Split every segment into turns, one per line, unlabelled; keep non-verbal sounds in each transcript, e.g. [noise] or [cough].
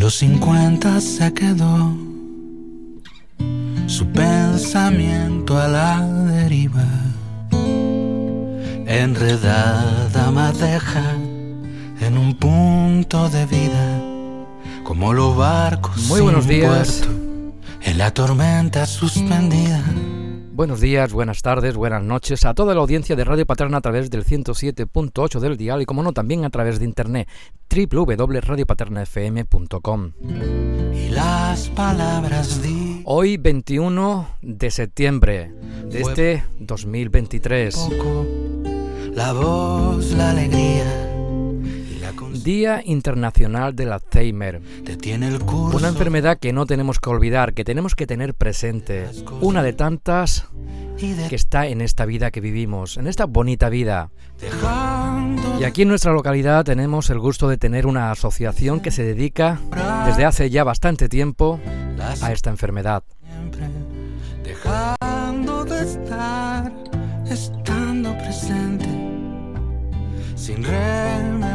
los 50 se quedó su pensamiento a la deriva, enredada madeja en un punto de vida, como los barcos
Muy buenos días.
en la tormenta suspendida.
Buenos días, buenas tardes, buenas noches a toda la audiencia de Radio Paterna a través del 107.8 del dial y como no también a través de internet www.radiopaternafm.com.
Y las palabras di
Hoy 21 de septiembre de este 2023,
poco, la voz, la alegría
Día Internacional del Alzheimer. Una enfermedad que no tenemos que olvidar, que tenemos que tener presente. Una de tantas que está en esta vida que vivimos, en esta bonita vida. Y aquí en nuestra localidad tenemos el gusto de tener una asociación que se dedica desde hace ya bastante tiempo a esta enfermedad.
dejando de estar estando presente sin rememorar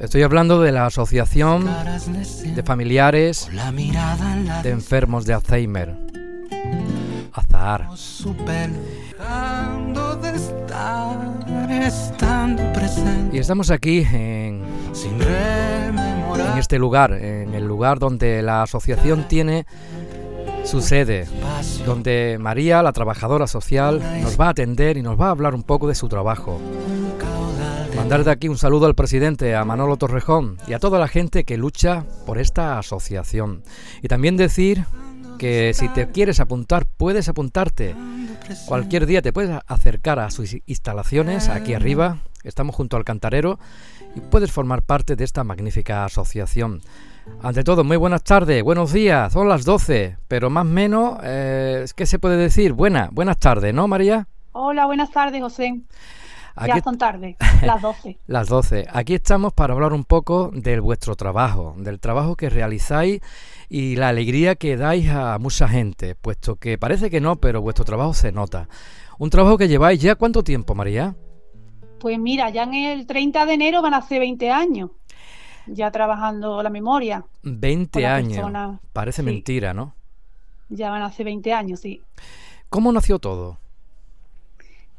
Estoy hablando de la Asociación
de
Familiares de Enfermos de Alzheimer. Azahar. Y estamos aquí en, en este lugar, en el lugar donde la asociación tiene su sede, donde María, la trabajadora social, nos va a atender y nos va a hablar un poco de su trabajo. Mandar de aquí un saludo al presidente, a Manolo Torrejón y a toda la gente que lucha por esta asociación. Y también decir que si te quieres apuntar, puedes apuntarte. Cualquier día te puedes acercar a sus instalaciones aquí arriba. Estamos junto al cantarero y puedes formar parte de esta magnífica asociación. Ante todo, muy buenas tardes, buenos días, son las 12, pero más o menos, eh, ¿qué se puede decir? Buena, buenas tardes, ¿no, María?
Hola, buenas tardes, José.
Aquí
Ya son tarde, [laughs] las 12.
Las 12. Aquí estamos para hablar un poco de vuestro trabajo, del trabajo que realizáis y la alegría que dais a mucha gente, puesto que parece que no, pero vuestro trabajo se nota. Un trabajo que lleváis ya cuánto tiempo, María?
Pues mira, ya en el 30 de enero van a ser 20 años, ya trabajando la memoria.
20
Con la
años.
persona,
Parece
sí.
mentira, ¿no?
Ya van a ser 20 años, sí.
¿Cómo nació todo?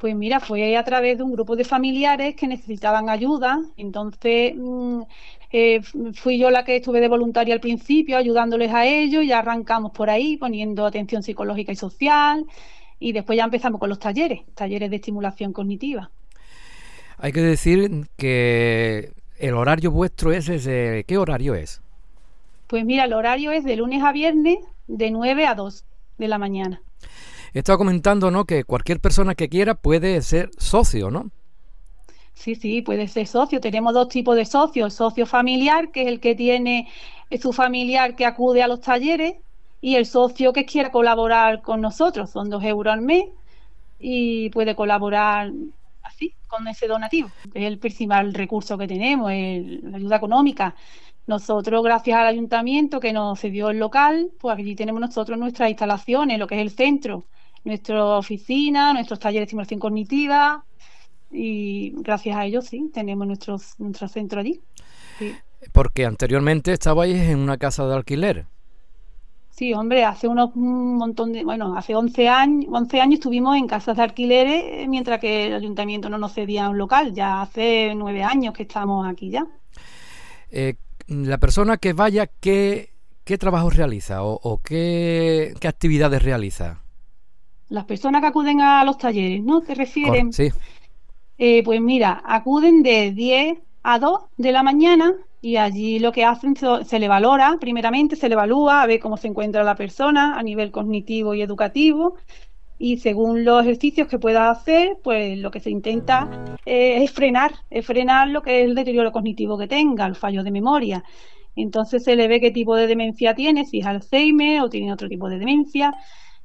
Pues mira, fue a través de un grupo de familiares que necesitaban ayuda. Entonces mm, eh, fui yo la que estuve de voluntaria al principio, ayudándoles a ellos. y Ya arrancamos por ahí, poniendo atención psicológica y social. Y después ya empezamos con los talleres, talleres de estimulación cognitiva.
Hay que decir que el horario vuestro es desde... ¿Qué horario es?
Pues mira, el horario es de lunes a viernes de 9 a 2 de la mañana.
He estado comentando, ¿no? Que cualquier persona que quiera puede ser socio, ¿no?
Sí, sí, puede ser socio. Tenemos dos tipos de socios. Socio familiar, que es el que tiene su familiar que acude a los talleres, y el socio que quiera colaborar con nosotros. Son dos euros al mes y puede colaborar así, con ese donativo. Es el principal recurso que tenemos, el- la ayuda económica. Nosotros, gracias al ayuntamiento que nos cedió el local, pues aquí tenemos nosotros nuestras instalaciones, lo que es el centro, nuestra oficina, nuestros talleres de estimulación cognitiva, y gracias a ellos sí, tenemos nuestro, nuestro centro allí. Sí.
Porque anteriormente estabais en una casa de alquiler.
Sí, hombre, hace unos un montón de, bueno, hace 11 años, 11 años estuvimos en casas de alquileres eh, mientras que el ayuntamiento no nos cedía un local. Ya hace nueve años que estamos aquí ya.
Eh, la persona que vaya, ¿qué, qué trabajo realiza o, o qué, qué actividades realiza?
Las personas que acuden a los talleres, ¿no? ¿Te refieren?
sí,
Eh, pues mira, acuden de 10 a 2 de la mañana y allí lo que hacen so- se le valora, primeramente se le evalúa a ver cómo se encuentra la persona a nivel cognitivo y educativo y según los ejercicios que pueda hacer, pues lo que se intenta eh, es frenar, es frenar lo que es el deterioro cognitivo que tenga, el fallo de memoria. Entonces se le ve qué tipo de demencia tiene, si es Alzheimer o tiene otro tipo de demencia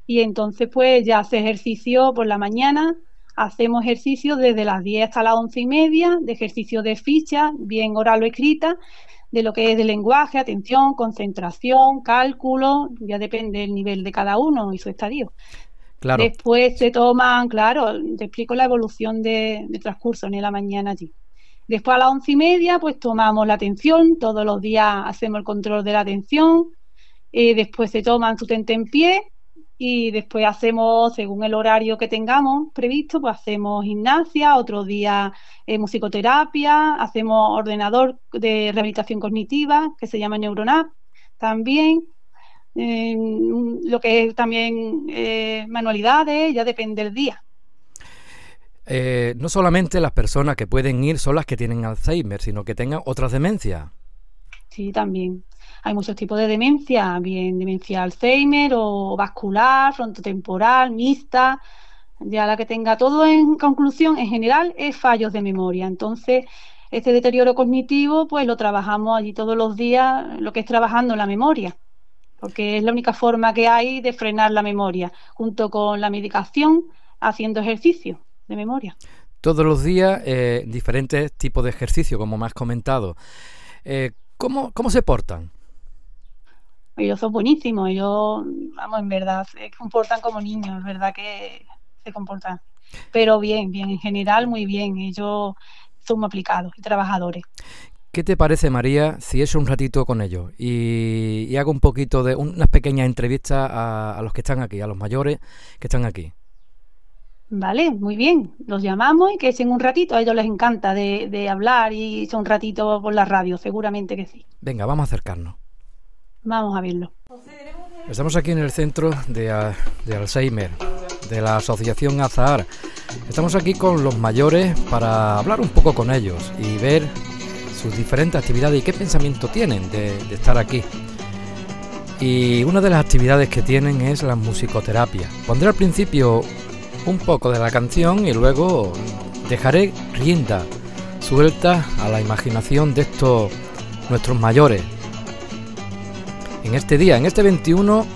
y entonces pues ya hace ejercicio por la mañana Hacemos ejercicios desde las 10 hasta las 11 y media, de ejercicio de ficha, bien oral o escrita, de lo que es de lenguaje, atención, concentración, cálculo, ya depende del nivel de cada uno y su estadio.
claro.
Después se toman, claro, te explico la evolución de, de transcurso en la mañana allí. Después a las once y media, pues tomamos la atención, todos los días hacemos el control de la atención, eh, después se toman su tente en pie y después hacemos, según el horario que tengamos previsto, pues hacemos gimnasia, otro día eh, musicoterapia, hacemos ordenador de rehabilitación cognitiva, que se llama Neuronap, también, lo que es también eh, manualidades, ya depende del día.
Eh, no solamente las personas que pueden ir son las que tienen Alzheimer, sino que tengan otras demencias.
Sí, también. Hay muchos tipos de demencia, bien demencia Alzheimer o vascular, frontotemporal, mixta. Ya la que tenga todo en conclusión, en general, es fallos de memoria. Entonces, este deterioro cognitivo, pues lo trabajamos allí todos los días, lo que es trabajando la memoria, porque es la única forma que hay de frenar la memoria, junto con la medicación, haciendo ejercicio de memoria.
Todos los días, eh, diferentes tipos de ejercicio, como me has comentado. Eh, ¿cómo, ¿Cómo se portan?
Ellos son buenísimos, ellos, vamos, en verdad, se comportan como niños, es verdad que se comportan. Pero bien, bien, en general muy bien, ellos son aplicados y trabajadores.
¿Qué te parece, María, si es un ratito con ellos y, hago un poquito de unas pequeñas entrevistas a, los que están aquí, a los mayores que están aquí?
Vale, muy bien. Los llamamos y que echen un ratito. A ellos les encanta de, hablar y son un ratito por la radio, seguramente que sí.
Venga, vamos a acercarnos.
Vamos a verlo.
Estamos aquí en el centro de, Alzheimer, de la Asociación Azahar. Estamos aquí con los mayores para hablar un poco con ellos y ver sus diferentes actividades y qué pensamiento tienen de estar aquí. Y una de las actividades que tienen es la musicoterapia. Pondré al principio un poco de la canción y luego dejaré rienda suelta a la imaginación de estos nuestros mayores. En este día, en este 21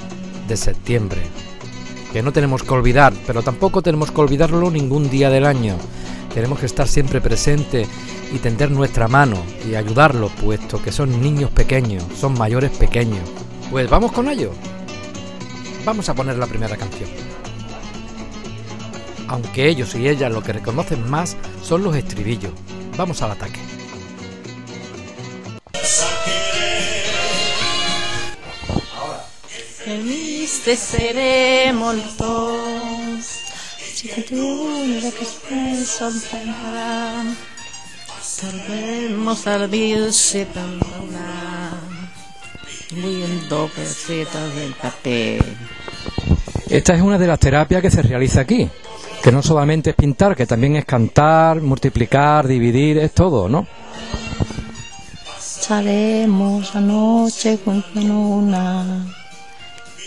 de septiembre, que no tenemos que olvidar, pero tampoco tenemos que olvidarlo ningún día del año. Tenemos que estar siempre presentes y tender nuestra mano y ayudarlos, puesto que son niños pequeños, son mayores pequeños. Pues vamos con ello. Vamos a poner la primera canción aunque ellos y ellas lo que reconocen más son los estribillos. Vamos al ataque.
Felices seremos todos, si te que se soltará, salvemos al virse perdona, viendo pesetas del papel.
Esta es una de las terapias que se realiza aquí que no solamente es pintar, que también es cantar, multiplicar, dividir, es todo, ¿no?
Salemos anoche con una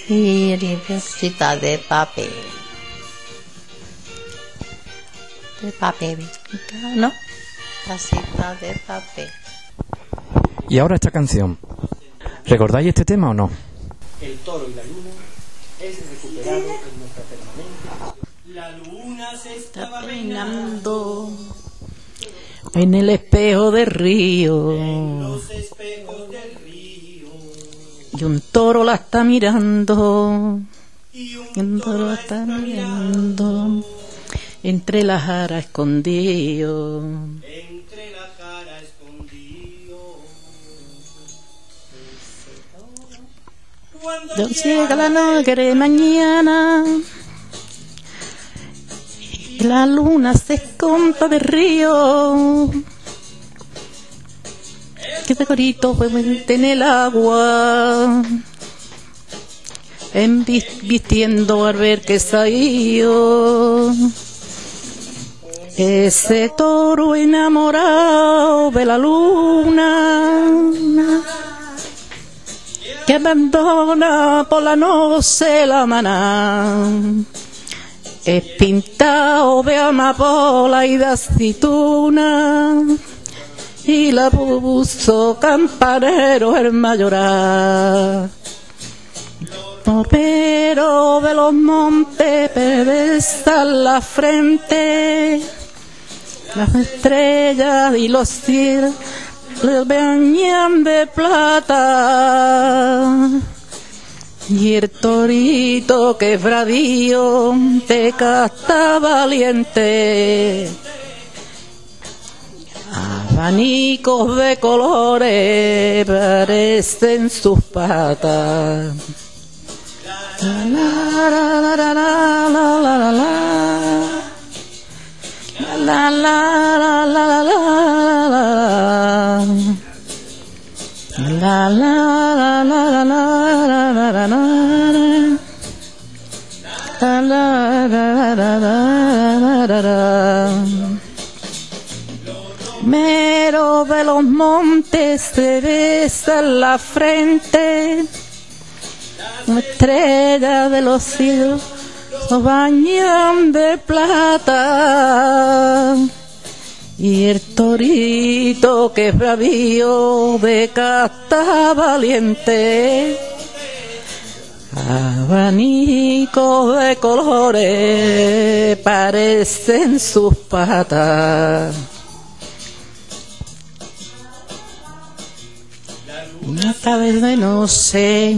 y librecita de papel. De papel, ¿no? Casita de papel.
Y ahora esta canción. ¿Recordáis este tema o no?
El toro y la luna es recuperado en nuestra permanente la luna se estaba peinando
en el espejo del río.
En los espejos del río.
Y un toro la está mirando. Y un, toro la está mirando. Entre la jara escondido.
Entre la jara escondido.
Cuando llega la noche mañana la luna se esconda del río. Que de corito fue en el agua. En vistiendo al ver que salió. Ese toro enamorado de la luna que abandona por la noche la maná es pintado de amapola y de aceituna y la puso campanero el mayoral. Pero de los montes en la frente, las estrellas y los cielos les bañan de plata y el torito quebradío te casta valiente. Abanicos de colores parecen sus patas. La, la, la, de los montes te besa en la frente, una estrella de los cielos nos bañan de plata. Y el torito que es bravío de casta valiente, abanicos de colores parecen sus patas. Una tarde de no sé,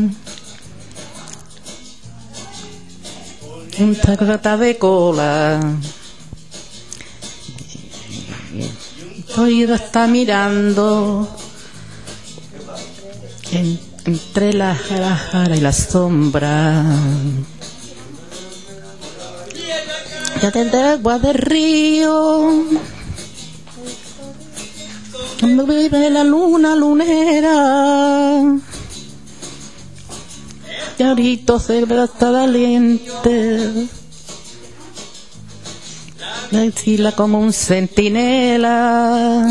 un tacata de cola. Oído está mirando en- entre la jara y la sombra. Ya tendré agua del río. Donde vive la luna lunera. Y ahorita se ve hasta valiente. Decirla como un centinela.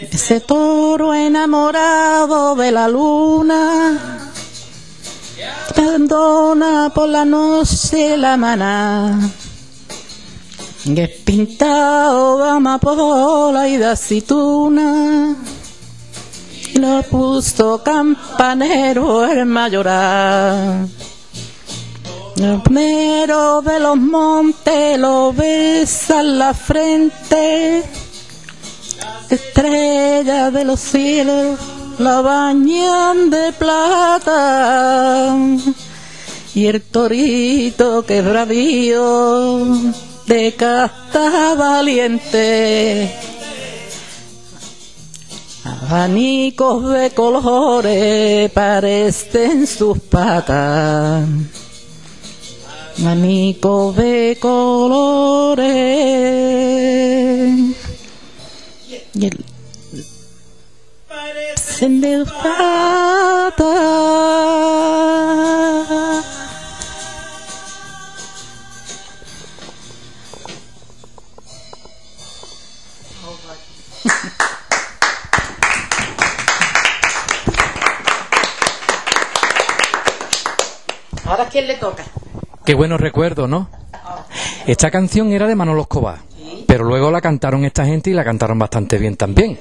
Ese toro enamorado de la luna. Abandona por la noche la maná. Que pintado de amapola y de aceituna. Lo puso campanero el mayoral. El mero de los montes lo besa en la frente. Estrellas de los cielos la bañan de plata. Y el torito que es bravío de casta valiente. Abanicos de colores parecen sus patas. Abanico de colores. Y el parecen de patas. Quién le toca.
Qué buenos recuerdos, ¿no? Esta canción era de Manolo Escobar, pero luego la cantaron esta gente y la cantaron bastante bien también.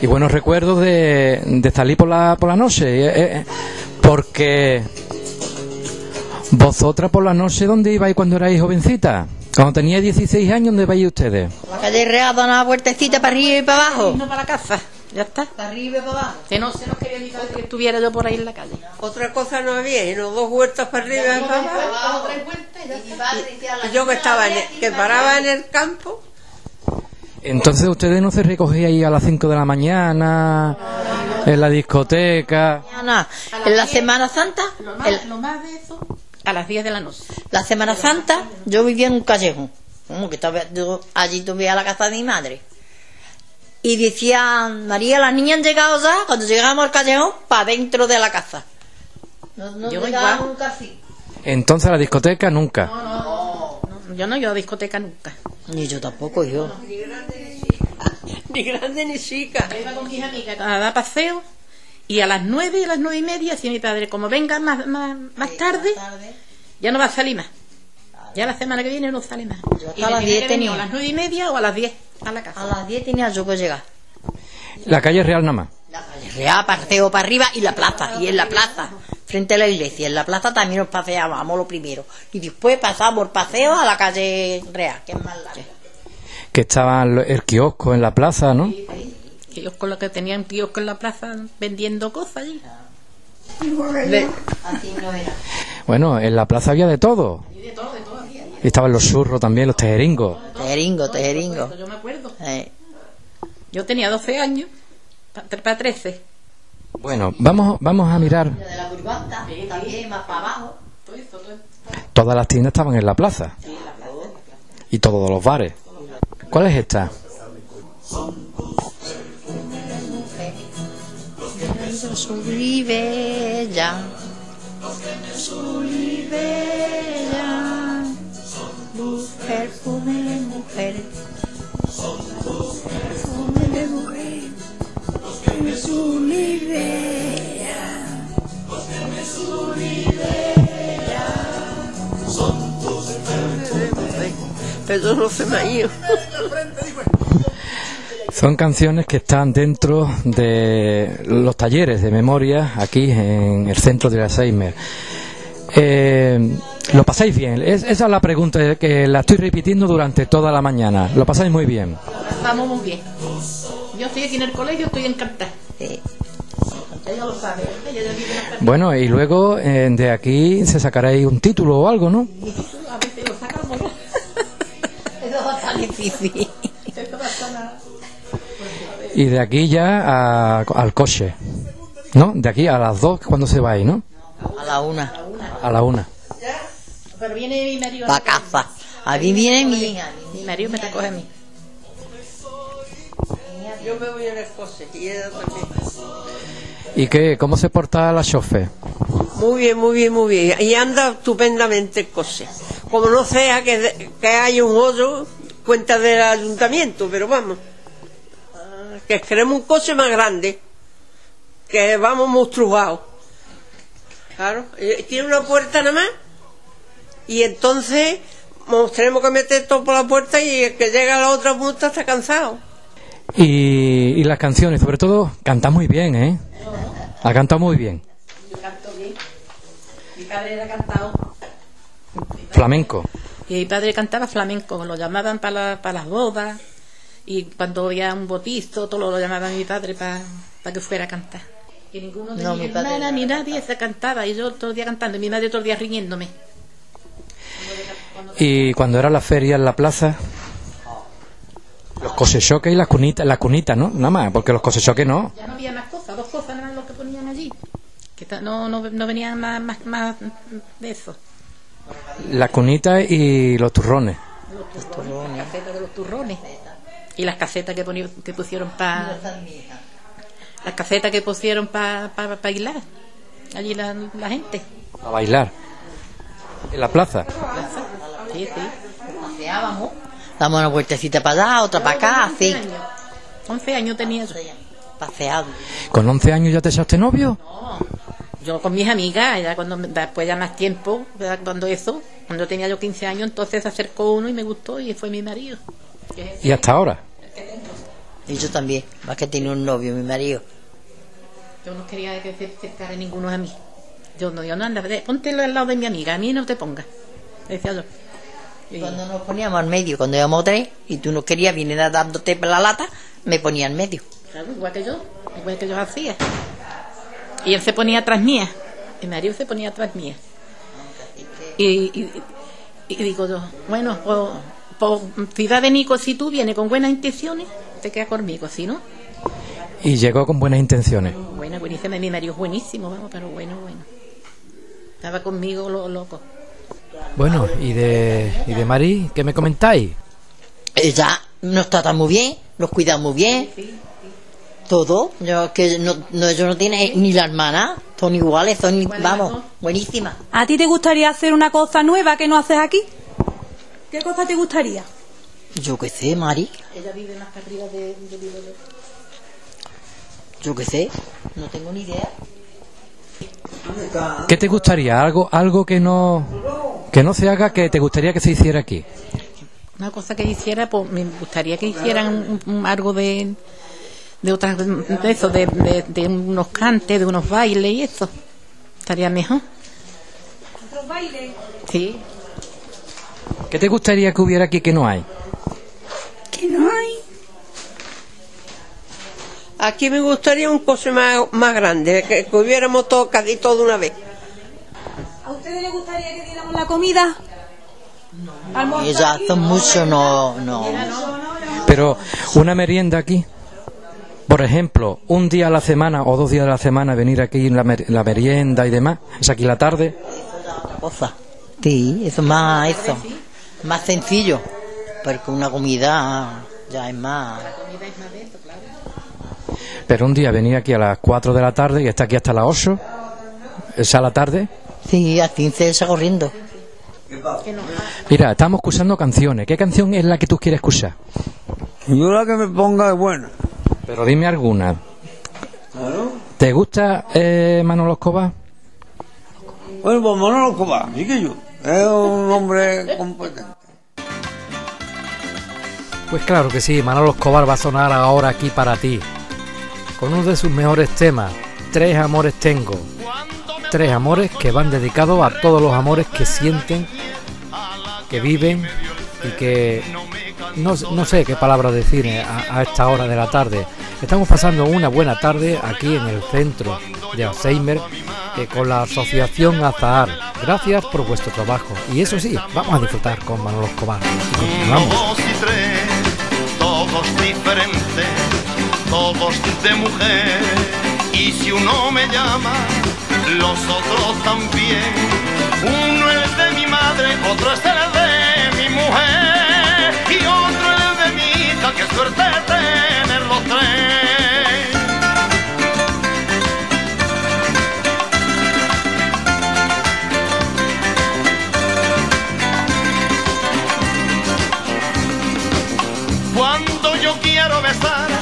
Y buenos recuerdos de, de salir por la, por la noche, eh, eh, porque vosotras por la noche, ¿dónde ibais cuando erais jovencita? Cuando tenía 16 años, ¿dónde ibais ustedes?
La calle Real una vueltecita para arriba y para abajo.
No para la casa. Ya está.
Arriba y para abajo.
Que no se nos quería ni que estuviera yo por ahí en la calle.
Otra cosa no había, sino dos vueltas para arriba y para abajo.
Y
yo que estaba en el- que
para
paraba en el campo,
Entonces ustedes no se recogían ahí a las 5 de la mañana, en la discoteca.
En la Semana Santa,
Lo más,
en
lo más de eso, a las 10 de la noche.
la Semana Santa, yo vivía en un callejón. Como que estaba, yo allí tuve a la casa de mi madre. Y decían, María, las niñas han llegado ya. Cuando llegamos al callejón, para dentro de la casa. No, no
Yo
llegábamos
igual.
nunca así.
Entonces a la discoteca nunca.
No, yo no he ido a discoteca nunca.
Ni yo tampoco, yo. [laughs]
ni grande ni chica.
Yo iba con mis amigas a dar paseo y a las 9 y a las 9 y media decía mi padre, como venga más, más, más tarde, ya no va a salir más. Ya la semana que viene no sale más.
Yo hasta
Y me
las
tenía
10
que venir
tenía.
a las 9 y media o a las 10 a la casa.
A las 10 tenía yo que llegar.
La calle Real nada más.
La calle Real, paseo para arriba y la plaza. Y en la plaza, frente a la iglesia. En la plaza también nos paseábamos lo primero. Y después pasamos el paseo a la calle Real, que es más larga.
Que estaba el kiosco en la plaza, ¿no?
Ellos con lo que tenían kiosco en la plaza vendiendo cosas allí.
Así no era.
Bueno, en la plaza había de todo. Estaban los churros también, los tejeringos.
Tejeringo, tejeringo.
Yo me acuerdo.
Eh,
Yo tenía 12 años, para 13.
Bueno, vamos, vamos a mirar.
de la también más para abajo.
Todo esto, todo esto.
Todas las tiendas estaban en la plaza. Y todos los bares. ¿Cuál es esta?
Olivella. Olivella. Mujer, perfume de mujer. Perfume de mujer. Es Olivella.
Pero no se me ha ido.
Son canciones que están dentro de los talleres de memoria aquí en el centro de Alzheimer. Eh, ¿Lo pasáis bien? Es- esa es la pregunta que la estoy repitiendo durante toda la mañana. ¿Lo pasáis muy bien?
Vamos muy bien. Yo estoy aquí en el colegio, estoy encantada.
Sí.
Ella lo sabe. Ella ya vive en la
Bueno, y luego eh, de aquí se sacaréis un título o algo, ¿no?
A veces lo sacamos. ¿no? [laughs]
Eso va a estar difícil.
Va.
Y de aquí ya a- al coche, ¿no? De aquí a las dos cuando se vais, ¿no?
A la una.
A la una.
Pero viene mi marido.
Pa' casa. A mí viene mi hija.
Mi marido me recoge a mí.
Yo me voy en el coche y ella también.
¿Y qué? ¿Cómo se porta la chofe?
Muy bien, muy bien, muy bien. Y anda estupendamente el coche. Como no sea que, que hay un hoyo, cuenta del ayuntamiento, pero vamos. Ah, Que queremos un coche más grande. Que vamos monstruados. Claro. eh, Tiene una puerta nada más. Y entonces nos tenemos que meter todo por la puerta y el que llega a la otra punta está cansado.
Y, y las canciones, sobre todo, canta muy bien, ¿eh? Ha cantado muy bien.
Yo canto bien. Mi padre era cantado.
Flamenco.
Y mi padre cantaba flamenco, lo llamaban para las bodas. Y cuando había un bautizo, todo lo llamaban mi padre para que fuera a cantar. Y ninguno de
No,
mis
mi
hermanas ni nadie se cantaba. Y yo todo el día cantando, y mi madre todo el día riñéndome.
Y cuando era la feria en la plaza, los cosechoques y las cunitas, la cunita, ¿no? Nada más, porque los cosechoques no.
Ya no había más cosas, dos cosas eran lo que ponían allí. Que no, no, no venían más, más, más de eso.
La cunita y los turrones.
Los turrones, las casetas de los turrones. Y las casetas que, que pusieron para... Las casetas que pusieron para bailar. Allí la, la gente.
A bailar. En la plaza.
Sí, sí.
Paseábamos. Damos una vueltecita para allá, otra para acá, así.
11 años. 11 años tenía yo.
Paseado.
¿Con 11 años ya te echaste novio?
Yo con mis amigas, ya cuando después ya más tiempo, ya cuando eso, cuando tenía yo 15 años, entonces se acercó uno y me gustó y fue mi marido.
¿Y hasta ahora?
Y yo también. Más que tenía un novio, mi marido.
Yo no quería que se acercara ninguno a mí. Yo no, yo no anda, ponte al lado de mi amiga, a mí no te pongas. Decía yo. Y-
Cuando nos poníamos al medio, cuando íbamos tres, y tú no querías, vienes dándote la lata, me ponía al medio.
claro, igual que yo, igual que yo hacía. Y él se ponía atrás mía, mi marido se ponía atrás mía. Y, y, y digo yo, bueno, pues, pues, si va a venir, con- si tú vienes con buenas intenciones, te quedas conmigo, si no,
Y llegó con buenas intenciones.
Bueno, buenísimo, mi marido es buenísimo, vamos, pero bueno, bueno. Estaba conmigo lo loco.
Bueno, ¿y de, y de Mari? ¿Qué me comentáis?
Ella nos trata muy bien, nos cuida muy bien. Todo. Yo, que no, no, ellos no tienen ni la hermana, son iguales, son,
Iguales
vamos,
dos.
buenísimas.
¿A ti te gustaría hacer una cosa nueva que no haces aquí? ¿Qué cosa te gustaría?
Yo qué sé, Mari,
Ella vive más arriba de, de yo.
Yo qué sé, no tengo ni idea.
¿Qué te gustaría? Algo, algo que no, que no se haga, que te gustaría que se hiciera aquí.
Una cosa que hiciera, pues me gustaría que hicieran un- un- algo de de otras de eso, de, de, de unos cantes, de unos bailes y eso. Estaría mejor.
¿Otros bailes?
Sí.
¿Qué te gustaría que hubiera aquí que no hay?
Que no hay.
Aquí me gustaría un coche más, más grande, que, que hubiéramos todo, casi todo de una vez.
¿A ustedes les gustaría que diéramos la comida?
No, Y eso hace mucho no, no.
Pero una merienda aquí, por ejemplo, un día a la semana o dos días a la semana venir aquí en la, mer- la merienda y demás, es aquí la tarde.
cosa. Sí, eso es más eso. Más sencillo. Porque una comida ya es más.
Pero un día venir aquí a las 4 de la tarde y está aquí hasta las 8, esa a la tarde.
Sí, así se está corriendo.
Mira, estamos escuchando canciones. ¿Qué canción es la que tú quieres escuchar?
Yo la que me ponga es buena.
Pero dime alguna. ¿Te gusta eh, Manolo Escobar?
Bueno, pues Manolo Escobar, sí que yo. Es un hombre competente.
Pues claro que sí, Manolo Escobar va a sonar ahora aquí para ti. Con uno de sus mejores temas, Tres amores tengo. Tres amores que van dedicados a todos los amores que sienten, que viven y que no, no sé qué palabra decir a, esta hora de la tarde. Estamos pasando una buena tarde aquí en el centro de Alzheimer eh, con la asociación Azahar. Gracias por vuestro trabajo. Y eso sí, vamos a disfrutar con Manolo Escobar. Y.
todos de mujer. Y si uno me llama, los otros también. Uno es de mi madre, otro es el de mi mujer. Y otro es de mi hija, qué suerte tener los tres. Cuando yo quiero besar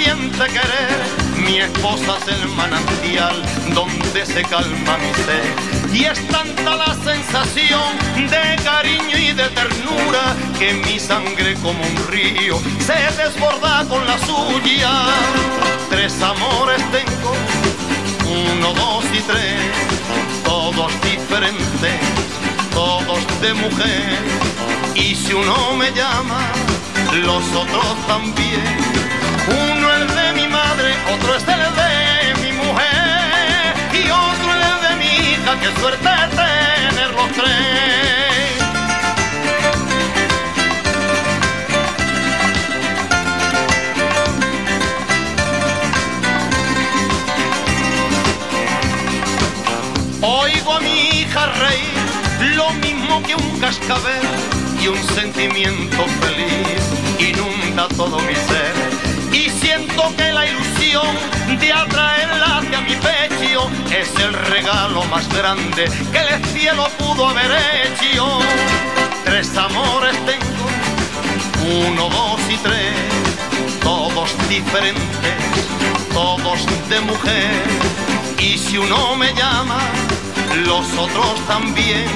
ardiente querer, mi esposa es el manantial donde se calma mi ser. Y es tanta la sensación de cariño y de ternura que mi sangre como un río se desborda con la suya. Tres amores tengo, uno, dos y tres, todos diferentes, todos de mujer. Y si uno me llama, los otros también. Uno es de mi madre, otro es el de mi mujer. Y otro es de mi hija, qué suerte tener los tres. Oigo a mi hija reír, lo mismo que un cascabel, y un sentimiento feliz inunda todo mi ser. Que la ilusión de atraerla hacia mi pecho es el regalo más grande que el cielo pudo haber hecho. Tres amores tengo, uno, dos y tres, todos diferentes, todos de mujer. Y si uno me llama, los otros también.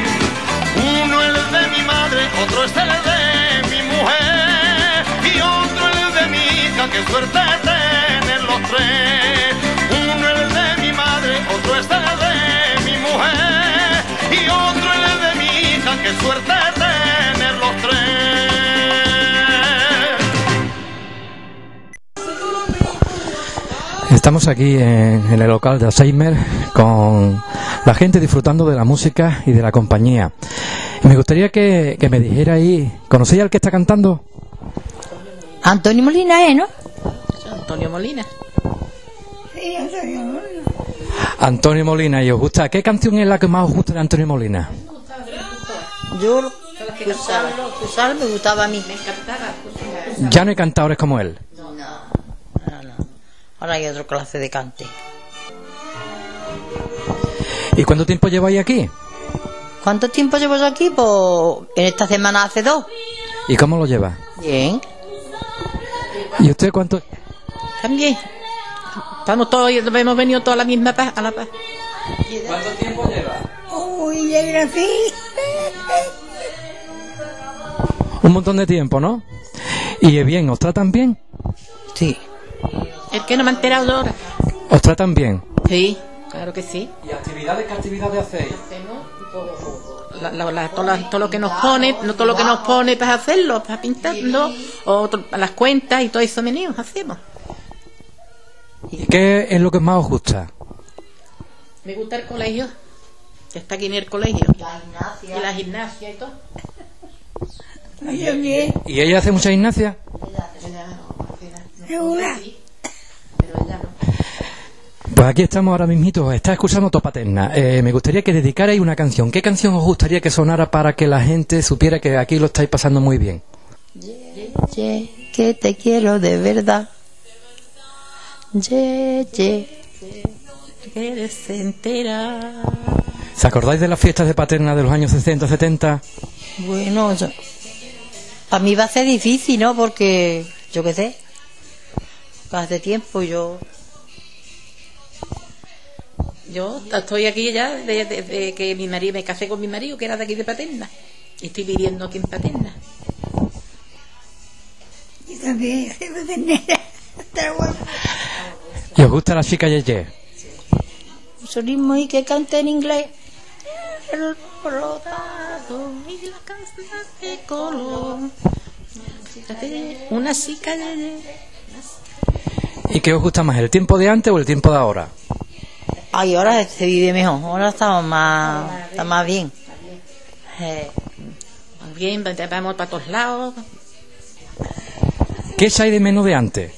Uno el de mi madre, otro es el de mi mujer. Y otro el de mi hija, qué suerte tener los tres. Uno es el de mi madre, otro es el de mi mujer. Y otro es el de mi hija, qué suerte tener los tres.
Estamos aquí en, en el local de Alzheimer con la gente disfrutando de la música y de la compañía. Y me gustaría que, que me dijera ahí, ¿conocéis al que está cantando?
Antonio Molina, ¿eh, no?
Antonio Molina.
Antonio Molina, ¿y os gusta? ¿Qué canción es la que más os gusta de Antonio Molina?
Yo, Cusal, Cusal me gustaba a mí.
Ya no hay cantadores como él.
Ahora hay otra clase de cante.
¿Y cuánto tiempo lleváis aquí?
¿Cuánto tiempo llevo yo aquí? Pues en esta semana hace dos.
¿Y cómo lo lleva?
Bien,
¿Y usted cuánto?
También. Estamos todos, hemos venido todos a la misma paz, a la paz.
¿Cuánto tiempo lleva?
Uy, ya gracias.
Un montón de tiempo, ¿no? ¿Y bien? ¿Os tratan bien?
Sí.
El que no me ha enterado ahora.
¿Os tratan bien?
Sí, claro que sí.
¿Y actividades qué actividades hacéis?
La- la- la- todo, la- todo lo que nos pone, no todo lo que nos pone para hacerlo, para pintarlo, o to- las cuentas y todo eso venimos, hacemos.
¿Y qué es lo que más os gusta?
Me gusta el colegio, que está aquí en el colegio. Y la gimnasia y todo.
¿Y ella hace mucha gimnasia?
Regular.
Pues aquí estamos ahora mismito, está escuchando Topaterna. Eh, me gustaría que dedicarais una canción. ¿Qué canción os gustaría que sonara para que la gente supiera que aquí lo estáis pasando muy bien?
Ye, que te quiero de verdad. Ye, ye,
eres entera.
¿Se acordáis de las fiestas de Paterna de los años 60, 70?
Bueno, yo, para mí va a ser difícil, ¿no? Porque, yo qué sé, hace tiempo yo...
Yo estoy aquí ya desde de que mi marido me casé con mi marido, que era de aquí de Paterna. Y estoy viviendo aquí en Paterna.
Yo también. soy ternera.
¿Y os gusta la chica Yeye?
Un ritmo y que cante en inglés.
El rodado y la casa de color. Una chica de...
¿Y qué os gusta más, el tiempo de antes o el tiempo de ahora?
Ay, ahora se vive mejor, ahora estamos más, está más bien. Eh,
Bien, vamos para todos lados.
¿Qué echáis de menos de antes?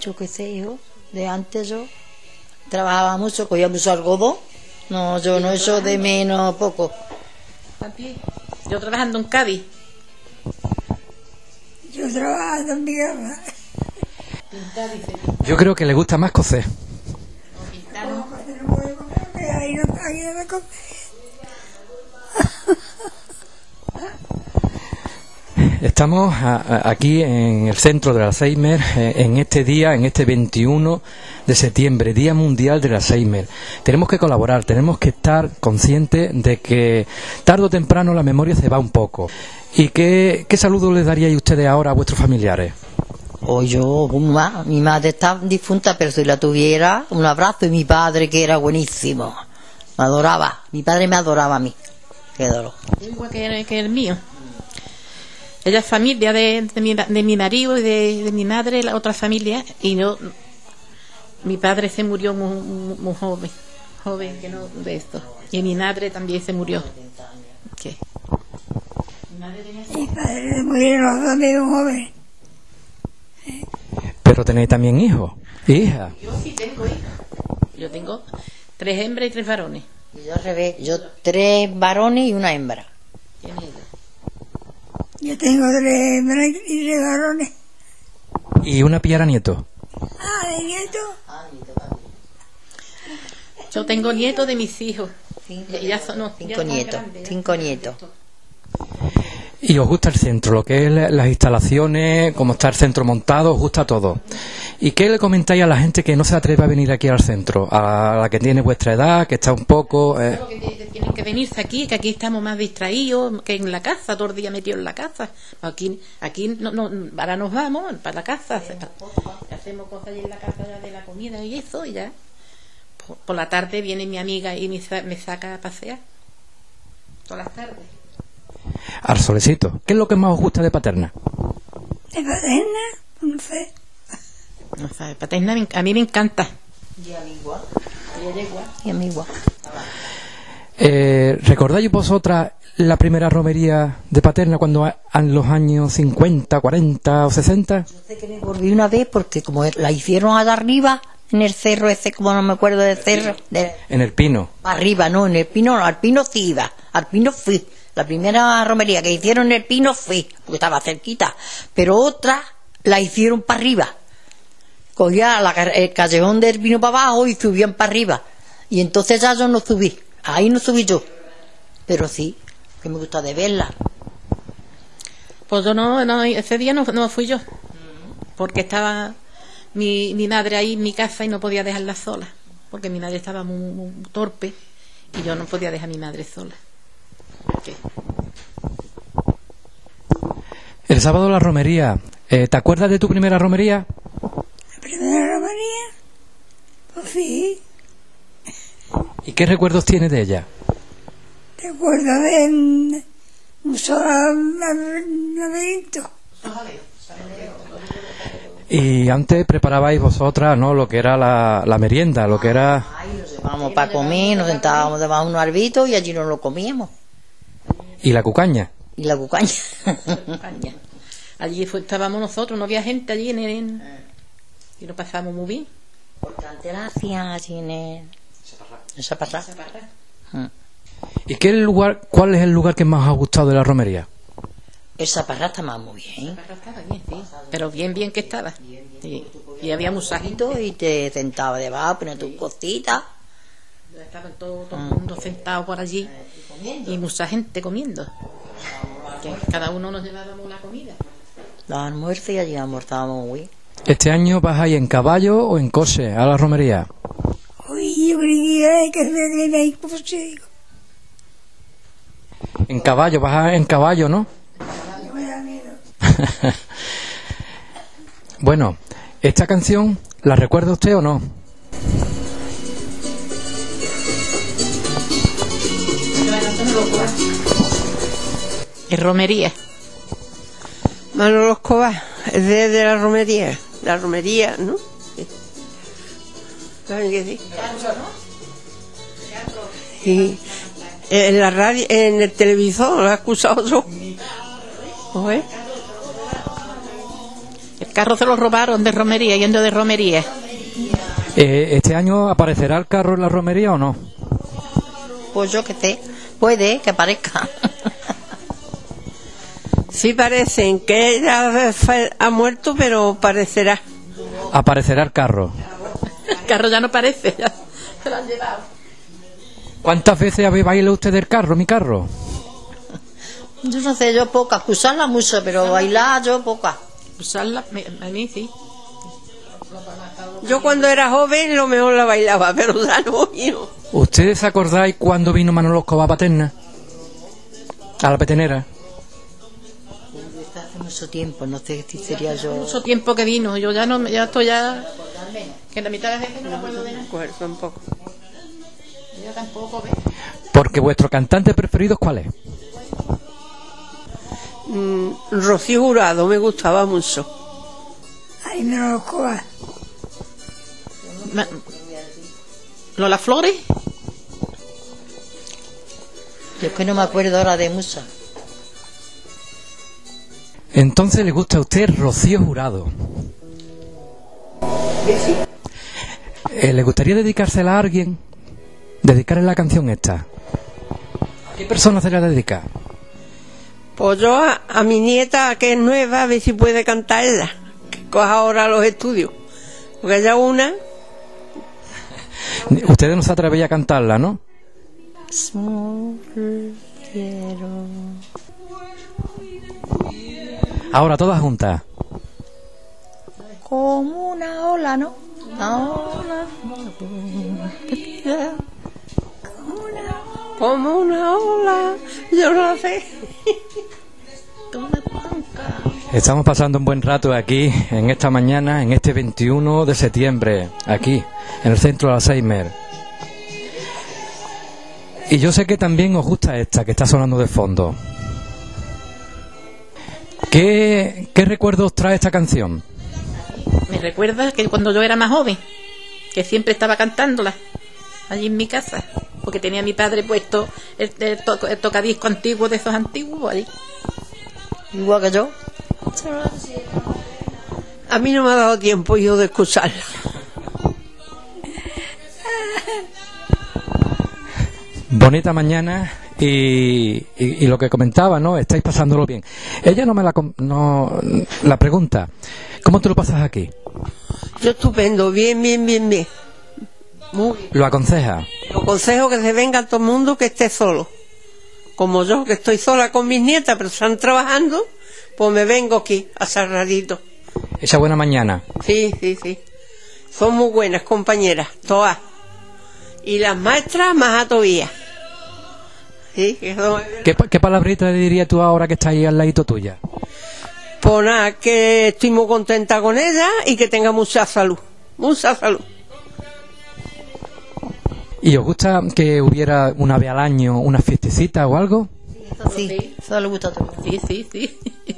Yo qué sé, hijo, de antes yo trabajaba mucho, cogía mucho algodón. No, yo no echo de menos poco.
Papi, Yo trabajando en Cádiz.
Yo trabajo también.
Yo creo que le gusta más coser.
Ahí no, ahí no me com-
Estamos a- a- aquí en el centro del Alzheimer eh, en este día, en este 21 de septiembre, Día Mundial del Alzheimer. Tenemos que colaborar, tenemos que estar conscientes de que tarde o temprano la memoria se va un poco. ¿Y qué, qué saludo les daríais ustedes ahora a vuestros familiares?
O yo, mi ma- mi madre está difunta, pero si la tuviera, un abrazo y mi padre que era buenísimo. Me adoraba. Mi padre me adoraba a mí. Qué dolor.
Igual que el mío. Ella es familia de, de, mi, de mi marido y de, de mi madre, la otra familia. Y yo, mi padre se murió muy, muy- muy joven, joven que no de esto. Y mi madre también se murió. ¿Qué?
Mi padre murieron los dos de un joven.
Pero tenéis también hijos, hijas.
Yo sí tengo hijos. Yo tengo tres hembras y tres varones.
Y yo al revés, yo tres varones y una hembra.
Yo tengo tres hembras y tres varones.
Y una piara nieto.
Ah, de nieto.
Yo tengo nietos de mis hijos. Ya- ya son, no,
Cinco nietos, cinco nietos.
Y os gusta el centro, lo que es la- las instalaciones, cómo está el centro montado, os gusta todo. ¿Y qué le comentáis a la gente que no se atreve a venir aquí al centro? A la que tiene vuestra edad, que está un poco... eh,
que tienen que venirse aquí, que aquí estamos más distraídos que en la casa, todo el día metidos en la casa. Aquí, aquí no, no, ahora nos vamos para la casa, hace- hacemos cosas allí en la casa ya de la comida y eso, y ya. Por, por la tarde viene mi amiga y me, sa- me saca a pasear. Todas las tardes.
Al solecito. ¿Qué es lo que más os gusta de Paterna?
De paterna, no sé.
No sabe, Paterna a mí me encanta.
Y a mí igual. Y a mí igual.
Eh, ¿Recordáis vosotras la primera romería de Paterna cuando en los años 50, 40 o 60?
Sé que me volví una vez porque como la hicieron allá arriba, en el cerro ese, como no me acuerdo del cerro, de,
En el Pino.
arriba, no, en el pino, no, al pino sí iba, al pino fui. La primera romería que hicieron en el pino fui, porque estaba cerquita, pero otra la hicieron para arriba. Cogía la el callejón del pino para abajo y subían para arriba. Y entonces ya yo no subí, ahí no subí yo, pero sí, que me gusta de verla.
Pues yo no, no ese día no, no fui yo, porque estaba mi, mi madre ahí en mi casa y no podía dejarla sola, porque mi madre estaba muy, muy torpe y yo no podía dejar a mi madre sola.
El sábado la romería. Eh, ¿Te acuerdas de tu primera romería?
La primera romería. Pues sí,
¿Y qué recuerdos tienes de ella?
recuerdo de un, un solo laberinto.
Y antes preparabais vosotras, ¿no? Lo que era la, la merienda, lo que era...
Vamos para comer, nos sentábamos debajo de un arbito y allí nos lo comíamos.
Y la cucaña.
Y la cucaña. [laughs]
Caña. Allí fue- estábamos nosotros, no había gente allí en, en- y lo pasamos muy bien.
Porque antes la hacían allí en el... En Zaparrá.
¿Y qué lugar, cuál es el lugar que más ha gustado de la romería?
El Zaparrá está más muy bien.
Estaba bien, sí. Pero bien, bien que estaba. Sí. Y había musajito.
Y te sentaba debajo, ponías tus cositas.
Estaban todos todo el mundo sentados por allí y mucha gente comiendo. Que cada uno nos llevábamos la comida.
Los almuerzos y allí almorzábamos muy bien.
¿Este año vas ahí en caballo o en coche a la romería?
Uy, que me me ¿cómo se digo?
En caballo, vas en caballo, ¿no? [laughs] bueno, ¿esta canción la recuerda usted o no?
Es romería.
Manolo Escobar, es de, de la romería. La romería, ¿no? ¿Saben qué sí? Sí. En la radio, en el televisor, lo yo. Oye,
El carro se lo robaron de romería, yendo de romería.
Eh, ¿Este año aparecerá el carro en la romería o no?
Pues yo que sé, puede que aparezca.
Sí parecen que ella ha muerto, pero parecerá.
Aparecerá el carro.
El carro ya no parece, ya se lo han llevado.
¿Cuántas veces habéis bailado usted del carro, mi carro?
Yo no sé, yo poca, usarla mucho, pero bailar yo poca.
Usarla, a mí sí.
Yo cuando era joven lo mejor la bailaba, [laughs] pero ya no. No.
¿Ustedes acordáis cuando vino Manolo Escobar a Paterna? A la petenera.
Hace mucho tiempo, no sé si sería yo.
Mucho tiempo que vino, yo ya no, me- ya estoy ya... Que la mitad de las veces no me acuerdo de nada.
Acuerdo un poco.
Yo tampoco, ¿ves?
Porque vuestro cantante preferido ¿cuál es?
Mm, Rocío Jurado me gustaba mucho.
Ay, me lo
Ma- Lola Flores,
Yo es que no me acuerdo ahora de mucha.
Entonces le gusta a usted Rocío Jurado. Eh, ¿Le gustaría dedicársela a alguien? Dedicarle la canción esta. ¿A qué persona se la dedica?
Pues yo a, a mi nieta, que es nueva, a ver si puede cantarla. Que coja ahora los estudios. Porque ella una,
Ustedes no se atreven a cantarla, ¿no? Ahora, todas juntas.
Como una ola, ¿no?
Como una ola, yo no la sé. [laughs]
Estamos pasando un buen rato aquí, en esta mañana, en este 21 de septiembre, aquí, en el centro de Alzheimer. Y yo sé que también os gusta esta que está sonando de fondo. ¿Qué, qué recuerdos trae esta canción?
me recuerda que cuando yo era más joven, que siempre estaba cantándola allí en mi casa, porque tenía mi padre puesto el, el to- el tocadisco antiguo de esos antiguos allí.
Igual que yo.
A mí no me ha dado tiempo yo de escucharla.
Bonita mañana y, y- y lo que comentaba, ¿no? Estáis pasándolo bien. Ella no me la, no, la pregunta, ¿cómo te lo pasas aquí?
Yo estupendo, bien, bien, bien, bien. Muy bien.
¿Lo aconseja?
Lo aconsejo que se venga todo el mundo que esté solo. Como yo, que estoy sola con mis nietas, pero están trabajando, pues me vengo aquí a Sarradito.
Esa buena mañana.
Sí, sí, sí. Son muy buenas compañeras, todas. Y las maestras más a todavía. Sí, que son...
¿Qué, qué palabrita le dirías tú ahora que está ahí al ladito tuya?
Pues nada, que estoy muy contenta con ella y que tenga mucha salud. Mucha salud.
¿Y os gusta que hubiera una vez al año una fiestecita o algo?
Sí, eso le gusta a todo.
Sí, sí, sí. [laughs]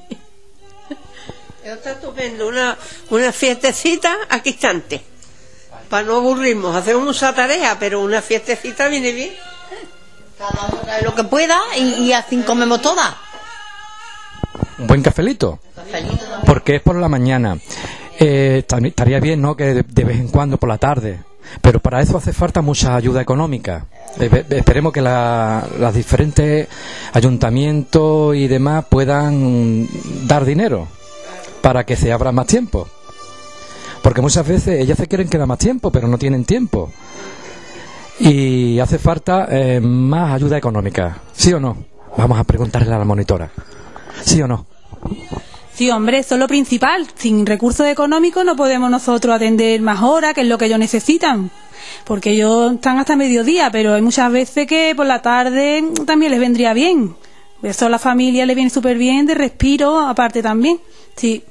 Está estupendo, una, una fiestecita aquí instante. Para no aburrirnos, hacemos mucha tarea, pero una fiestecita viene bien.
Cada uno trae lo que pueda y, y así comemos todas.
Un buen cafelito. Porque es por la mañana. Eh, estaría bien, ¿no? Que de, de vez en cuando por la tarde. Pero para eso hace falta mucha ayuda económica. Esperemos que la- las diferentes ayuntamientos y demás puedan dar dinero para que se abra más tiempo. Porque muchas veces ellas se quieren quedar más tiempo, pero no tienen tiempo. Y hace falta eh, más ayuda económica. ¿Sí o no? Vamos a preguntarle a la monitora. ¿Sí o no?
Sí, hombre, eso es lo principal. Sin recursos económicos no podemos nosotros atender más horas, que es lo que ellos necesitan. Porque ellos están hasta mediodía, pero hay muchas veces que por la tarde también les vendría bien. Eso a la familia le viene súper bien, de respiro aparte también. Sí.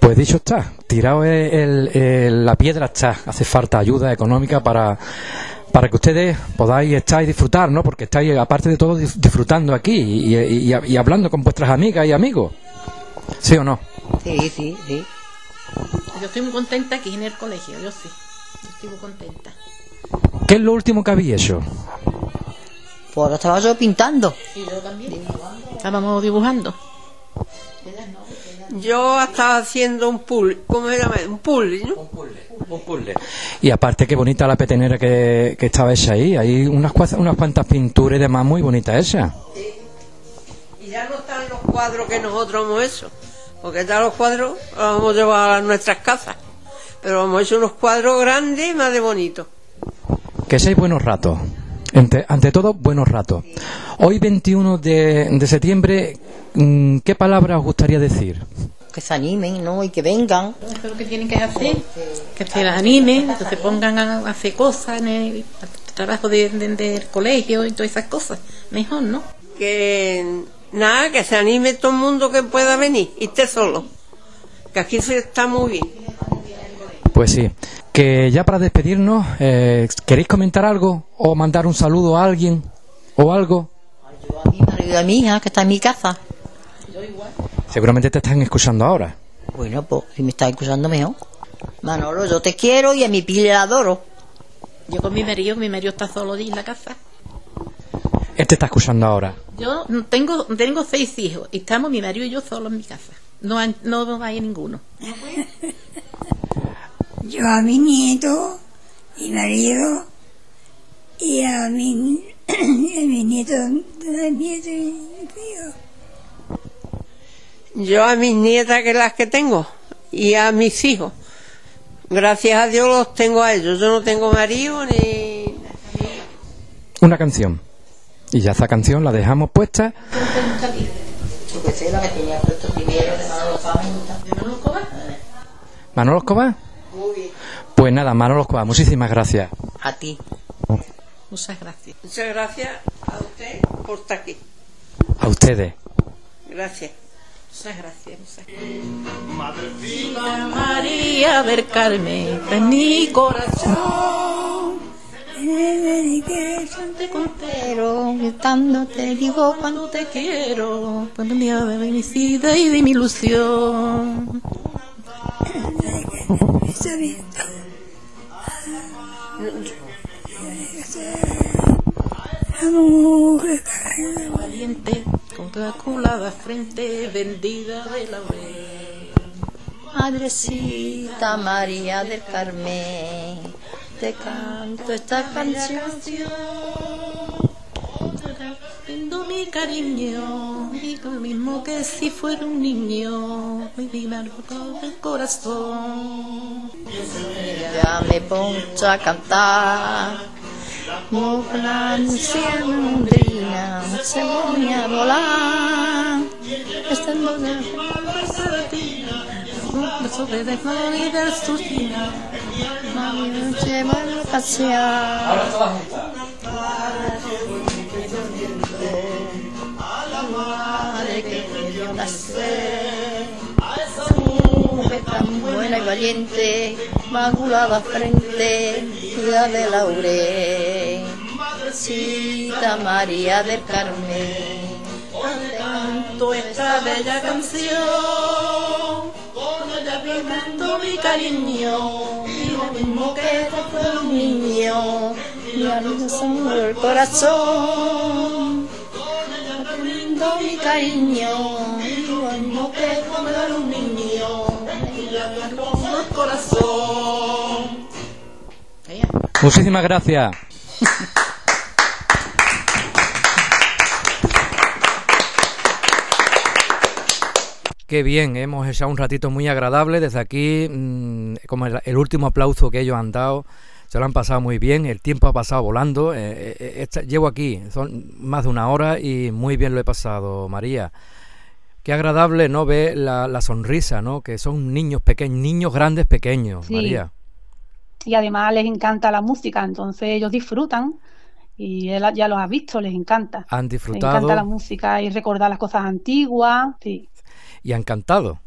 Pues dicho está, tirado el- la piedra está. Hace falta ayuda económica para, para que ustedes podáis estar y disfrutar, ¿no? Porque estáis, aparte de todo, dis- disfrutando aquí y- y- y hablando con vuestras amigas y amigos. ¿Sí o no?
Sí, sí, sí.
Yo estoy muy contenta aquí en el colegio, yo sí. Yo estoy muy contenta.
¿Qué es lo último que habéis hecho?
Pues ahora estaba yo pintando.
Y yo también. Estábamos dibujando.
Yo estaba haciendo un puzzle, ¿cómo se llama? Un puzzle, ¿no?
Un puzzle. Y aparte, qué bonita la petenera que, que estaba hecha ahí. Hay unas, unas cuantas pinturas y demás muy bonitas hechas.
Y ya no están los cuadros que nosotros hemos hecho, porque ya los cuadros los hemos llevado a nuestras casas. Pero hemos hecho unos cuadros grandes y más de bonitos.
Que seáis buenos ratos. Ante, ante todo, buenos ratos. Hoy, 21 de, de septiembre, mm, ¿qué palabra os gustaría decir?
Que se animen, ¿no? Y que vengan.
Eso es lo que tienen que hacer. Que se las animen, que se pongan a hacer cosas en el trabajo de- de- del colegio y todas esas cosas. Mejor, ¿no?
Que nada, que se anime todo el mundo que pueda venir y esté solo. Que aquí se está muy bien.
Pues sí. Que ya para despedirnos, eh, ¿queréis comentar algo? ¿O mandar un saludo a alguien? ¿O algo?
marido a mi hija que está en mi casa.
Seguramente te están escuchando ahora.
Bueno, pues si me está escuchando mejor. Manolo, yo te quiero y a mi pila la adoro.
Yo con mi marido, mi marido está solo en la casa.
Él te está escuchando ahora.
Yo tengo tengo seis hijos y estamos mi marido y yo solos en mi casa. No, hay- no hay ninguno.
Yo a mi nieto, mi marido, y a mi, [clears throat] a mi nieto, a mi nieto y mi tío.
Yo a mis nietas, que las que tengo, y a mis hijos. Gracias a Dios los tengo a ellos. Yo no tengo marido ni...
Una canción. Y ya esa canción la dejamos puesta.
Manolo Escobar.
¿Manolo Escobar? Pues nada, Manolo Escobar, muchísimas gracias.
A ti.
Muchas gracias.
Muchas gracias a usted por estar aquí.
A ustedes.
Gracias.
Muchas gracias. Muchas gracias. Madrecita María del Carmen, de mi corazón.
Te contero, gritando te digo cuando
te quiero, por el día de mi vida y de mi ilusión.
La
Valiente, con toda culada frente, vendida de laurel.
Madrecita María del Carmen, te canto esta canción.
Viendo mi cariño, digo lo mismo que si fuera un niño, mi vida del corazón.
Ya me poncho a cantar, como la golondrina se pone a volar, estando de
sobre de y del sustina.
Mami, noche canción. Madre que me dio nacer, esa mujer tan buena y valiente, maculada frente, ciudad de laurel, Madrecita María del Carmen,
canto esta bella canción, mi cariño,
y lo mismo un niño, y la mi cariño, mismo que niño, y la
corazón.
Muchísimas gracias. [laughs] Qué bien, hemos echado un ratito muy agradable desde aquí, mmm, como el, el, último aplauso que ellos han dado, se lo han pasado muy bien, el tiempo ha pasado volando, eh, eh, esta, llevo aquí, son más de una hora y muy bien lo he pasado, María. Qué agradable no ver la, la sonrisa, ¿no? Que son niños pequeños, niños grandes pequeños,
Sí.
María.
Y además les encanta la música, entonces ellos disfrutan y él ya los has visto, les encanta.
Han
Les
disfrutado
encanta la música y recordar las cosas antiguas, sí,
y han cantado.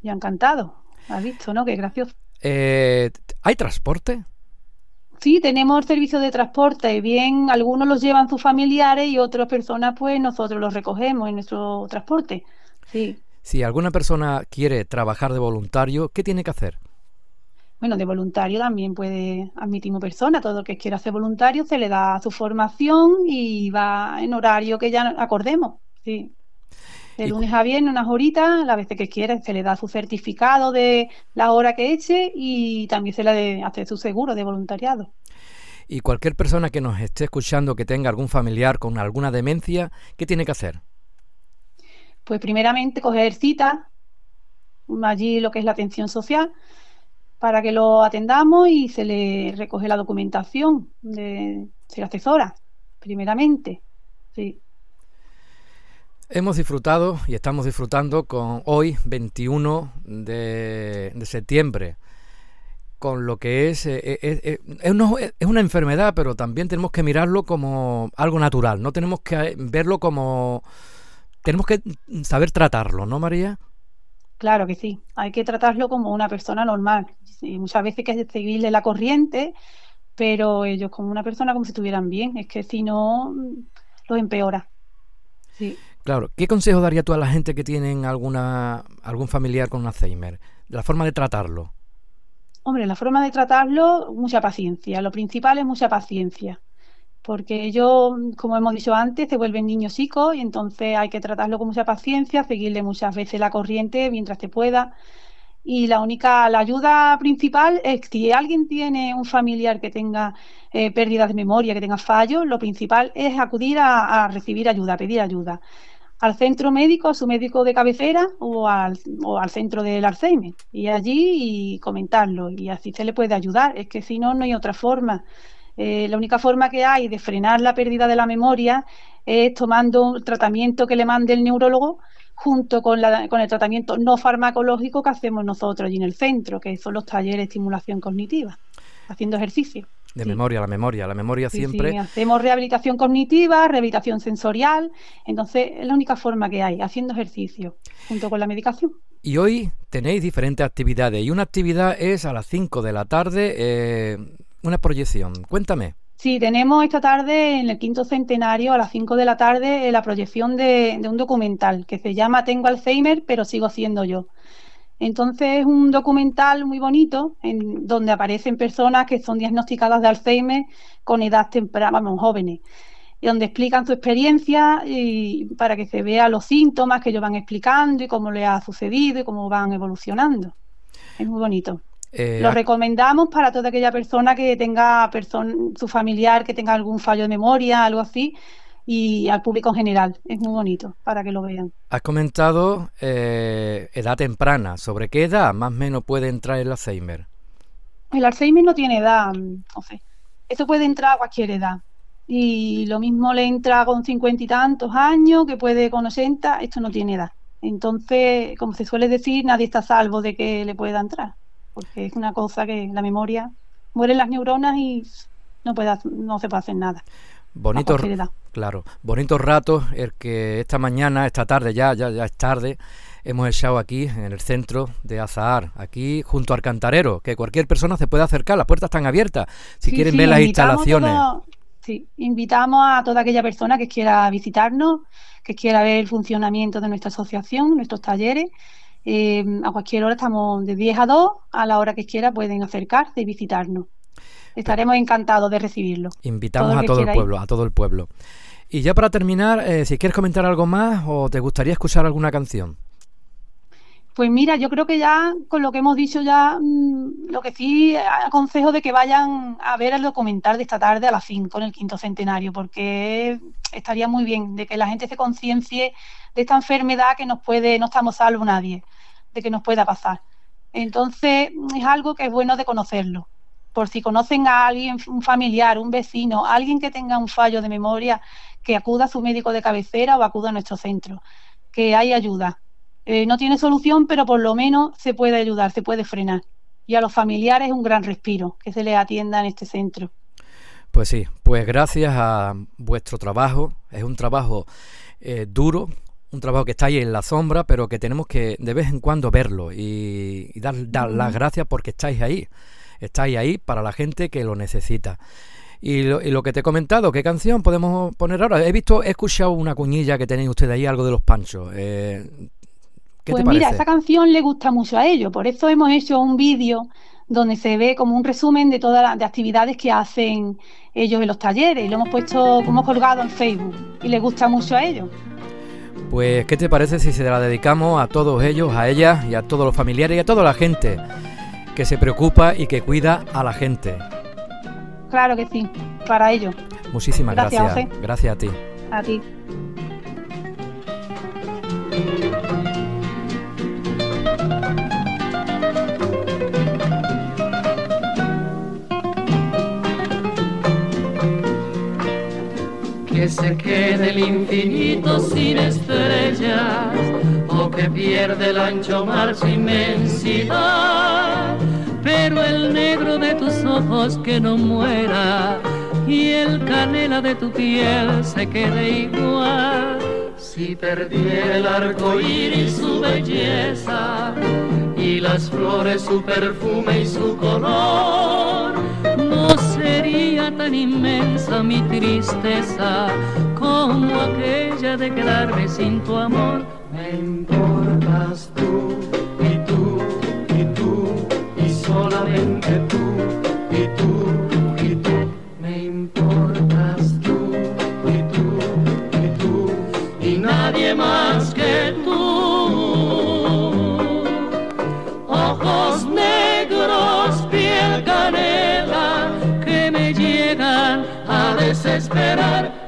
y han cantado. Has visto, ¿no? Qué gracioso.
Eh, ¿Hay transporte?
Sí, tenemos servicio de transporte, bien, algunos los llevan sus familiares y otras personas, pues nosotros los recogemos en nuestro transporte. Sí,
Si alguna persona quiere trabajar de voluntario, ¿qué tiene que hacer?
bueno, de voluntario también puede, admitimos personas, todo el que quiera ser voluntario se le da su formación y va en horario que ya acordemos, sí. De lunes a viernes, unas horitas, las veces que quiera, se le da su certificado de la hora que eche y también se le de- hace su seguro de voluntariado.
Y cualquier persona que nos esté escuchando que tenga algún familiar con alguna demencia, ¿qué tiene que hacer?
Pues primeramente coger cita, allí lo que es la atención social, para que lo atendamos y se le recoge la documentación, de, se le asesora, primeramente. Sí.
Hemos disfrutado y estamos disfrutando con hoy, 21 de, septiembre, con lo que es, eh, eh, eh, es, una enfermedad, pero también tenemos que mirarlo como algo natural, no tenemos que verlo como... Tenemos que saber tratarlo, ¿no, María?
Claro que sí, hay que tratarlo como una persona normal. Muchas veces hay que seguirle la corriente, pero ellos como una persona como si estuvieran bien, es que si no, los empeora. Sí.
Claro, ¿qué consejo daría tú a la gente que tienen alguna, algún familiar con Alzheimer? La forma de tratarlo.
Hombre, la forma de tratarlo, mucha paciencia. Lo principal es mucha paciencia, porque ellos, como hemos dicho antes, se vuelven niños chicos y entonces hay que tratarlo con mucha paciencia, seguirle muchas veces la corriente mientras se pueda. Y la única, la ayuda principal es que si alguien tiene un familiar que tenga eh, pérdidas de memoria, que tenga fallos, lo principal es acudir a, a recibir ayuda, a pedir ayuda al centro médico, a su médico de cabecera o al, o al centro del Alzheimer y allí y comentarlo y así se le puede ayudar. Es que si no, no hay otra forma. Eh, la única forma que hay de frenar la pérdida de la memoria es tomando un tratamiento que le mande el neurólogo junto con, la, con el tratamiento no farmacológico que hacemos nosotros allí en el centro, que son los talleres de estimulación cognitiva, haciendo ejercicio.
De
Sí.
memoria, la memoria, la memoria
Sí,
siempre.
sí, hacemos rehabilitación cognitiva, rehabilitación sensorial, entonces es la única forma que hay, haciendo ejercicio junto con la medicación.
Y hoy tenéis diferentes actividades y una actividad es a las 5 de la tarde eh, una proyección. Cuéntame.
Sí, tenemos esta tarde en el quinto centenario a las 5 de la tarde eh, la proyección de, de un documental que se llama Tengo Alzheimer, pero sigo siendo yo. Entonces es un documental muy bonito en donde aparecen personas que son diagnosticadas de Alzheimer con edad temprana, vamos, jóvenes, y donde explican su experiencia y para que se vea los síntomas que ellos van explicando y cómo les ha sucedido y cómo van evolucionando. Es muy bonito.
Eh,
Lo
ha-
recomendamos para toda aquella persona que tenga person- su familiar que tenga algún fallo de memoria, algo así, y al público en general. Es muy bonito para que lo vean.
has comentado eh, edad temprana. ¿Sobre qué edad más o menos puede entrar el Alzheimer?
El Alzheimer no tiene edad, no sé. Eso puede entrar a cualquier edad. Y lo mismo le entra con cincuenta y tantos años, que puede con 80, esto no tiene edad. Entonces, como se suele decir, nadie está a salvo de que le pueda entrar, porque es una cosa que la memoria, mueren las neuronas y no, puede, no se puede hacer nada.
Bonitos, claro, bonitos ratos el que esta mañana, esta tarde ya, ya, ya es tarde, hemos echado aquí en el centro de Azahar, aquí junto al cantarero, que cualquier persona se puede acercar, las puertas están abiertas, si
Sí,
quieren
sí,
ver las instalaciones.
todo- sí, invitamos a toda aquella persona que quiera visitarnos, que quiera ver el funcionamiento de nuestra asociación, nuestros talleres. Eh, a cualquier hora estamos de 10 a 2, a la hora que quiera pueden acercarse y visitarnos. Estaremos encantados de recibirlo.
Invitamos
Todo
a todo el
ir.
pueblo, a todo el pueblo. Y ya para terminar, eh, si quieres comentar algo más o te gustaría escuchar alguna canción.
Pues mira, yo creo que ya con lo que hemos dicho ya, mm, lo que sí aconsejo de que vayan a ver el documental de esta tarde a las 5 en el quinto centenario, porque estaría muy bien de que la gente se conciencie de esta enfermedad que nos puede, no estamos salvos nadie, de que nos pueda pasar. Entonces, es algo que es bueno de conocerlo. Por si conocen a alguien, un familiar, un vecino, alguien que tenga un fallo de memoria, que acuda a su médico de cabecera o acuda a nuestro centro, que hay ayuda eh, no tiene solución, pero por lo menos se puede ayudar, se puede frenar. Y a los familiares un gran respiro que se les atienda en este centro.
Pues sí, pues gracias a vuestro trabajo, es un trabajo eh, duro, un trabajo que está ahí en la sombra, pero que tenemos que de vez en cuando verlo y, dar, las gracias porque estáis ahí, estáis ahí para la gente que lo necesita. Y lo, que te he comentado, ¿qué canción podemos poner ahora? He visto, he escuchado una cuñilla que tenéis ustedes ahí, algo de los panchos. Eh,
pues mira, esa canción le gusta mucho a ellos, por eso hemos hecho un vídeo donde se ve como un resumen de todas las actividades que hacen ellos en los talleres. Lo hemos puesto, hemos colgado en Facebook y les gusta mucho a ellos.
Pues, ¿qué te parece si se la dedicamos a todos ellos, a ellas y a todos los familiares y a toda la gente que se preocupa y que cuida a la gente?
Claro que sí, para ellos.
Muchísimas gracias. Gracias, gracias a ti.
A ti.
Que se quede el infinito sin estrellas o que pierde el ancho mar su inmensidad. Pero el negro de tus ojos que no muera y el canela de tu piel se quede igual. Si perdiera el arco iris su belleza y las flores su perfume y su color, tan inmensa mi tristeza como aquella de quedarme sin tu amor. Me importas tú y tú y tú y solamente tú Senar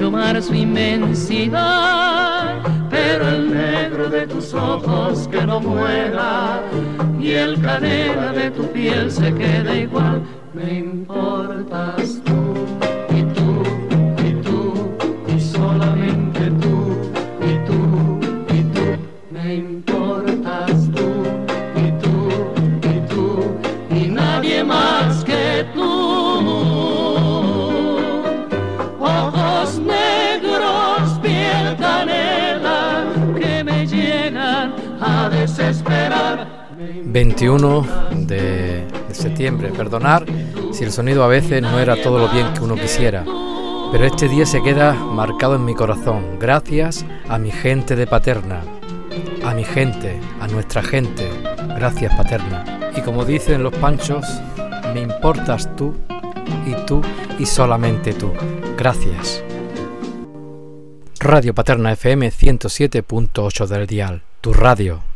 ancho mar su inmensidad. Pero el negro de tus ojos que no muera y el canela de tu piel se quede igual.
21 de, de septiembre. Perdonar si el sonido a veces no era todo lo bien que uno quisiera. Pero este día se queda marcado en mi corazón. Gracias a mi gente de Paterna. A mi gente, a nuestra gente. Gracias Paterna. Y como dicen los panchos, me importas tú y tú y solamente tú. Gracias. Radio Paterna FM 107.8 del dial. Tu radio.